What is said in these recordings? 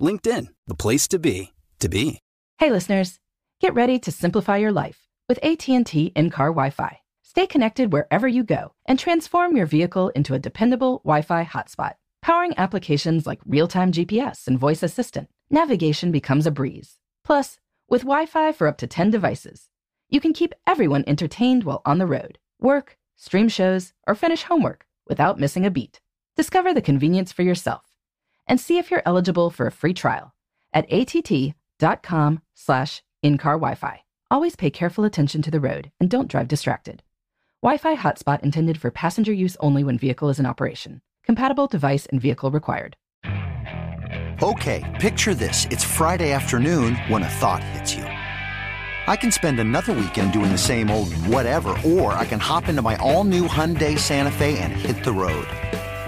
LinkedIn, the place to be, to be. Hey listeners, get ready to simplify your life with AT&T in-car Wi-Fi. Stay connected wherever you go and transform your vehicle into a dependable Wi-Fi hotspot. Powering applications like real-time GPS and voice assistant, navigation becomes a breeze. Plus, with Wi-Fi for up to 10 devices, you can keep everyone entertained while on the road, work, stream shows, or finish homework without missing a beat. Discover the convenience for yourself and see if you're eligible for a free trial at att.com slash in-car Wi-Fi. Always pay careful attention to the road and don't drive distracted. Wi-Fi hotspot intended for passenger use only when vehicle is in operation. Compatible device and vehicle required. Okay, picture this. It's Friday afternoon when a thought hits you. I can spend another weekend doing the same old whatever, or I can hop into my all-new Hyundai Santa Fe and hit the road.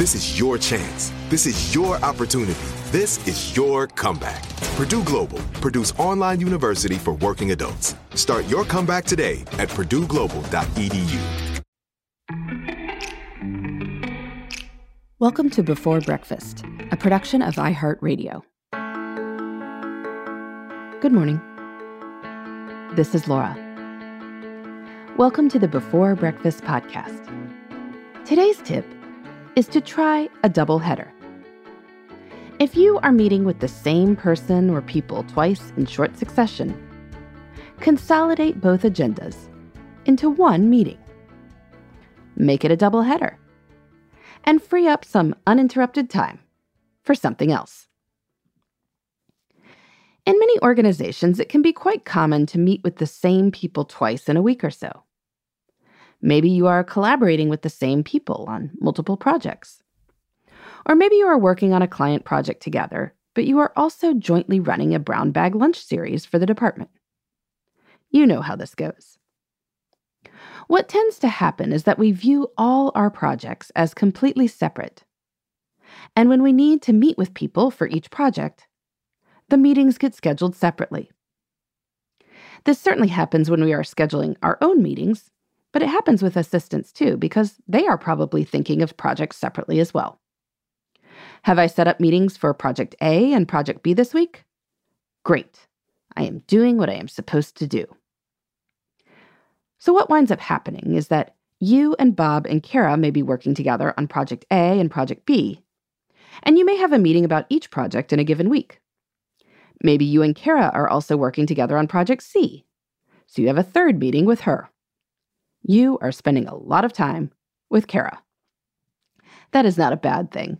This is your chance. This is your opportunity. This is your comeback. Purdue Global, Purdue's online university for working adults. Start your comeback today at purdueglobal.edu. Welcome to Before Breakfast, a production of iHeartRadio. Good morning. This is Laura. Welcome to the Before Breakfast podcast. Today's tip is to try a double header. If you are meeting with the same person or people twice in short succession, consolidate both agendas into one meeting. Make it a double header and free up some uninterrupted time for something else. In many organizations, it can be quite common to meet with the same people twice in a week or so. Maybe you are collaborating with the same people on multiple projects. Or maybe you are working on a client project together, but you are also jointly running a brown bag lunch series for the department. You know how this goes. What tends to happen is that we view all our projects as completely separate. And when we need to meet with people for each project, the meetings get scheduled separately. This certainly happens when we are scheduling our own meetings, but it happens with assistants too, because they are probably thinking of projects separately as well. Have I set up meetings for Project A and Project B this week? Great. I am doing what I am supposed to do. So, what winds up happening is that you and Bob and Kara may be working together on Project A and Project B, and you may have a meeting about each project in a given week. Maybe you and Kara are also working together on Project C, so you have a third meeting with her. You are spending a lot of time with Kara. That is not a bad thing.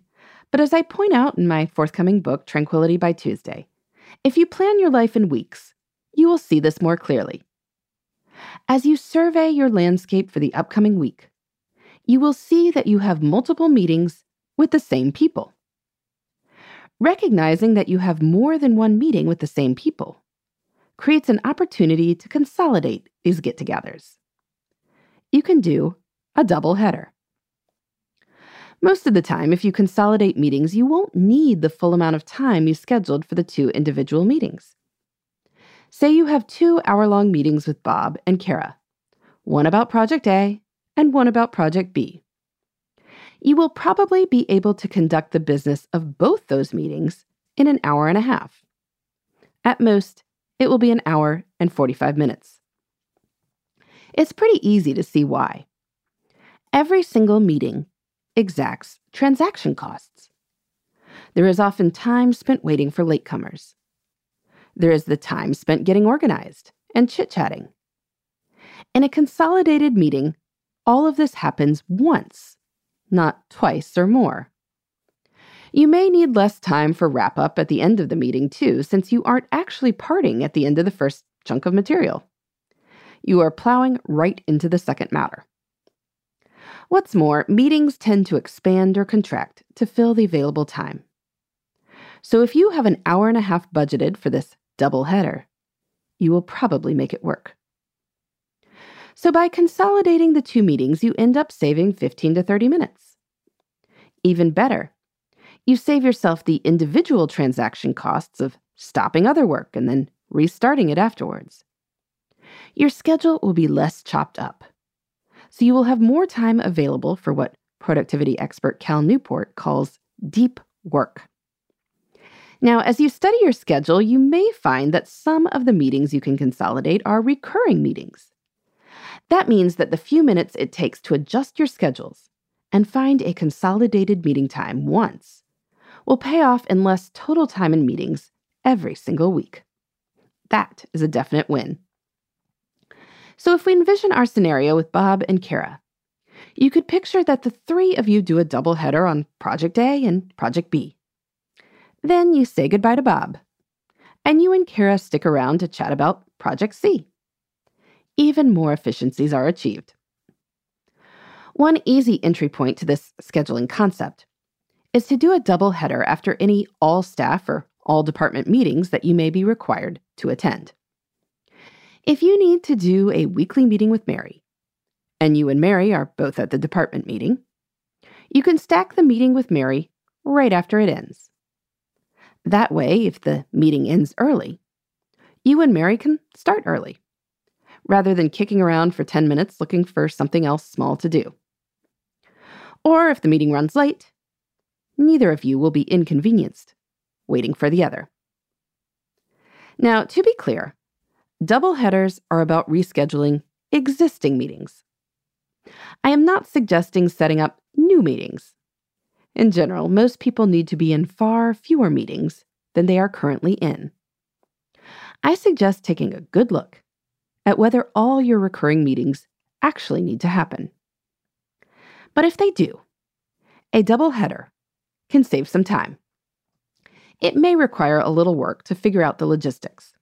But as I point out in my forthcoming book, Tranquility by Tuesday, if you plan your life in weeks, you will see this more clearly. As you survey your landscape for the upcoming week, you will see that you have multiple meetings with the same people. Recognizing that you have more than one meeting with the same people creates an opportunity to consolidate these get togethers. You can do a double header. Most of the time, if you consolidate meetings, you won't need the full amount of time you scheduled for the two individual meetings. Say you have two hour long meetings with Bob and Kara, one about Project A and one about Project B. You will probably be able to conduct the business of both those meetings in an hour and a half. At most, it will be an hour and 45 minutes. It's pretty easy to see why. Every single meeting exacts transaction costs. There is often time spent waiting for latecomers. There is the time spent getting organized and chit chatting. In a consolidated meeting, all of this happens once, not twice or more. You may need less time for wrap up at the end of the meeting, too, since you aren't actually parting at the end of the first chunk of material. You are plowing right into the second matter. What's more, meetings tend to expand or contract to fill the available time. So if you have an hour and a half budgeted for this double header, you will probably make it work. So by consolidating the two meetings, you end up saving 15 to 30 minutes. Even better, you save yourself the individual transaction costs of stopping other work and then restarting it afterwards. Your schedule will be less chopped up so you will have more time available for what productivity expert Cal Newport calls deep work. Now, as you study your schedule, you may find that some of the meetings you can consolidate are recurring meetings. That means that the few minutes it takes to adjust your schedules and find a consolidated meeting time once will pay off in less total time in meetings every single week. That is a definite win. So if we envision our scenario with Bob and Kara, you could picture that the three of you do a double header on Project A and Project B. Then you say goodbye to Bob, and you and Kara stick around to chat about Project C. Even more efficiencies are achieved. One easy entry point to this scheduling concept is to do a double header after any all staff or all department meetings that you may be required to attend. If you need to do a weekly meeting with Mary, and you and Mary are both at the department meeting, you can stack the meeting with Mary right after it ends. That way, if the meeting ends early, you and Mary can start early, rather than kicking around for 10 minutes looking for something else small to do. Or if the meeting runs late, neither of you will be inconvenienced waiting for the other. Now, to be clear, Double headers are about rescheduling existing meetings. I am not suggesting setting up new meetings. In general, most people need to be in far fewer meetings than they are currently in. I suggest taking a good look at whether all your recurring meetings actually need to happen. But if they do, a double header can save some time. It may require a little work to figure out the logistics,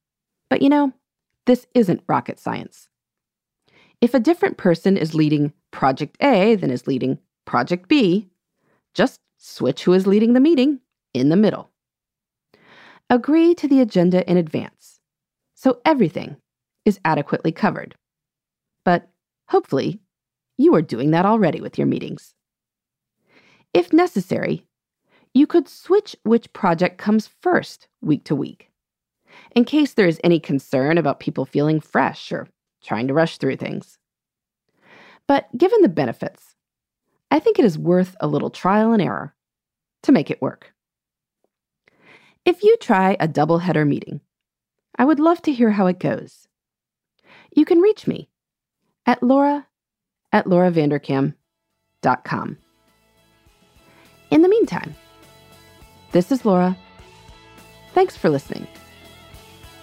but you know, this isn't rocket science. If a different person is leading Project A than is leading Project B, just switch who is leading the meeting in the middle. Agree to the agenda in advance so everything is adequately covered. But hopefully, you are doing that already with your meetings. If necessary, you could switch which project comes first week to week in case there is any concern about people feeling fresh or trying to rush through things. But given the benefits, I think it is worth a little trial and error to make it work. If you try a double header meeting, I would love to hear how it goes. You can reach me at laura at lauravanderkam.com. In the meantime, this is Laura. Thanks for listening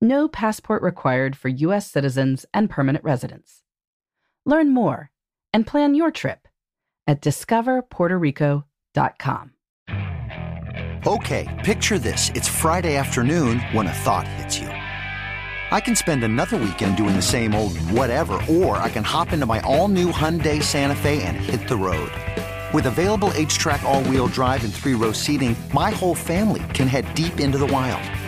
No passport required for U.S. citizens and permanent residents. Learn more and plan your trip at discoverpuertorico.com. Okay, picture this. It's Friday afternoon when a thought hits you. I can spend another weekend doing the same old whatever, or I can hop into my all new Hyundai Santa Fe and hit the road. With available H track, all wheel drive, and three row seating, my whole family can head deep into the wild.